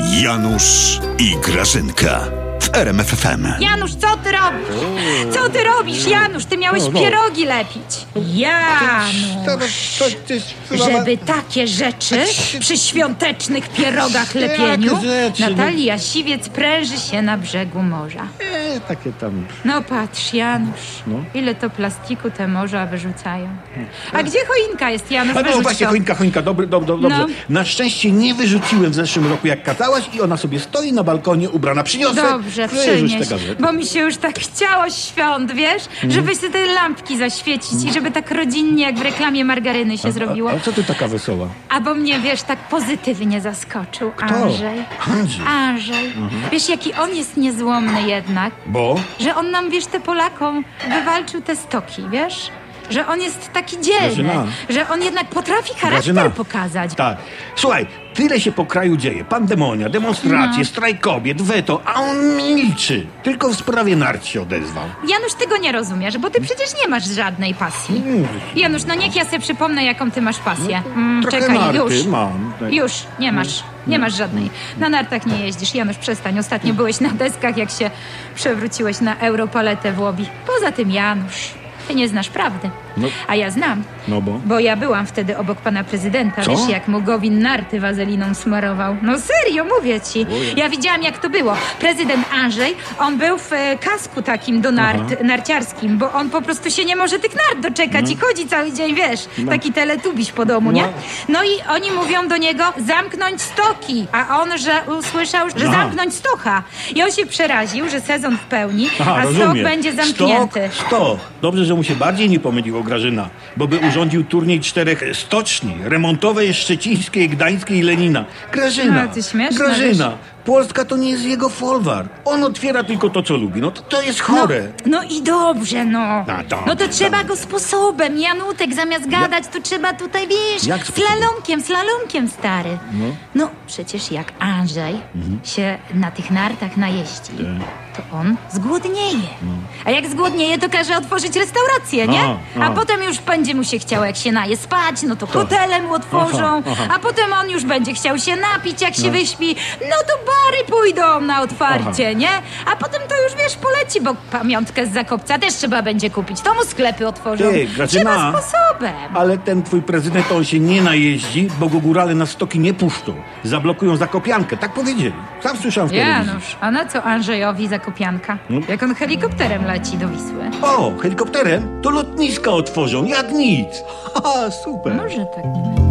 Janusz i Grażynka w RMFFM. Janusz, co ty robisz? Co ty robisz, Janusz? Ty miałeś No, no. pierogi lepić. Janusz! Żeby takie rzeczy przy świątecznych pierogach lepieniu. Natalia Siwiec pręży się na brzegu morza. E, takie tam. No patrz, Janusz, No. ile to plastiku te morza wyrzucają. A gdzie choinka jest, Janusz? A no właśnie, choinka, choinka, dobry, dob, dob, dobrze. No. Na szczęście nie wyrzuciłem w zeszłym roku jak kazałaś i ona sobie stoi na balkonie ubrana. Przyniosę. Dobrze, wyrzuć przynieś, te gazety. bo mi się już tak chciało świąt, wiesz? Mhm. Żeby sobie te lampki zaświecić i żeby tak rodzinnie, jak w reklamie margaryny się zrobiło. A, a co ty taka wesoła? A bo mnie, wiesz, tak pozytywnie zaskoczył Andrzej. Andrzej. Andrzej. Mhm. Wiesz, jaki on jest niezłomny jednak. Bo? Że on nam, wiesz, te Polakom wywalczył te stoki, wiesz? Że on jest taki dzielny. Grażyna. Że on jednak potrafi charakter Grażyna. pokazać. Tak. Słuchaj, tyle się po kraju dzieje. Pandemonia, demonstracje, No. strajk kobiet, weto, a on milczy. Tylko w sprawie nart się odezwał. Janusz, ty go nie rozumiesz, bo ty przecież nie masz żadnej pasji. Mm. Janusz, no niech ja sobie przypomnę, jaką ty masz pasję. Mm, Trochę czekaj, narty już. mam. Tak. Już, nie masz. Nie masz żadnej. Na nartach nie jeździsz. Janusz, przestań. Ostatnio byłeś na deskach, jak się przewróciłeś na Europaletę w Łobi. Poza tym, Janusz, ty nie znasz prawdy. No. A ja znam. No bo? Bo ja byłam wtedy obok pana prezydenta. Co? Wiesz, jak mu Gowin narty wazeliną smarował. No serio, mówię ci. Ja widziałam, jak to było. Prezydent Andrzej, on był w e, kasku takim do nart, narciarskim, bo on po prostu się nie może tych nart doczekać i chodzi cały dzień, wiesz, taki teletubiś po domu, nie? No i oni mówią do niego zamknąć stoki, a on, że usłyszał, że Aha. zamknąć stocha. I on się przeraził, że sezon w pełni, Aha, a rozumiem. stok będzie zamknięty. Stok, stok. Dobrze, że mu się bardziej nie pomyliło Grażyna, bo by urządził turniej czterech stoczni, remontowej, szczecińskiej, gdańskiej i Lenina. Grażyna, No, ty śmieszna, Grażyna, Polska to nie jest jego folwar. On otwiera tylko to, co lubi. No to, to jest chore. No, no i dobrze, no. A, to- No to to- trzeba go sposobem. Janutek, zamiast gadać, to trzeba tutaj, wiesz, Jak sposobem? slalomkiem, slalomkiem, stary. No. przecież jak Andrzej Mhm. się na tych nartach najeździ, to on zgłodnieje. No. A jak zgłodnieje, to każe otworzyć restaurację, nie? A aha. potem już będzie mu się chciało, jak się naje, spać, no to hotele mu otworzą, Aha, aha. a potem on już będzie chciał się napić, jak się wyśpi, no to bary pójdą na otwarcie, nie? A potem to już, wiesz, poleci, bo pamiątkę z Zakopca też trzeba będzie kupić. To mu sklepy otworzą. Ty, Grażyna. Trzeba sposobem. Ale ten twój prezydent, on się nie najeździ, bo go górale na stoki nie puszczą. Zablokują zakopiankę, tak powiedzieli. Sam słyszałem w telewizji. Janusz, a na co Andrzejowi Zakopianka? No. Jak on helikopterem leci do Wisły. O, helikopterem? To lotniska otworzą, jak nic. Haha, super. Może tak.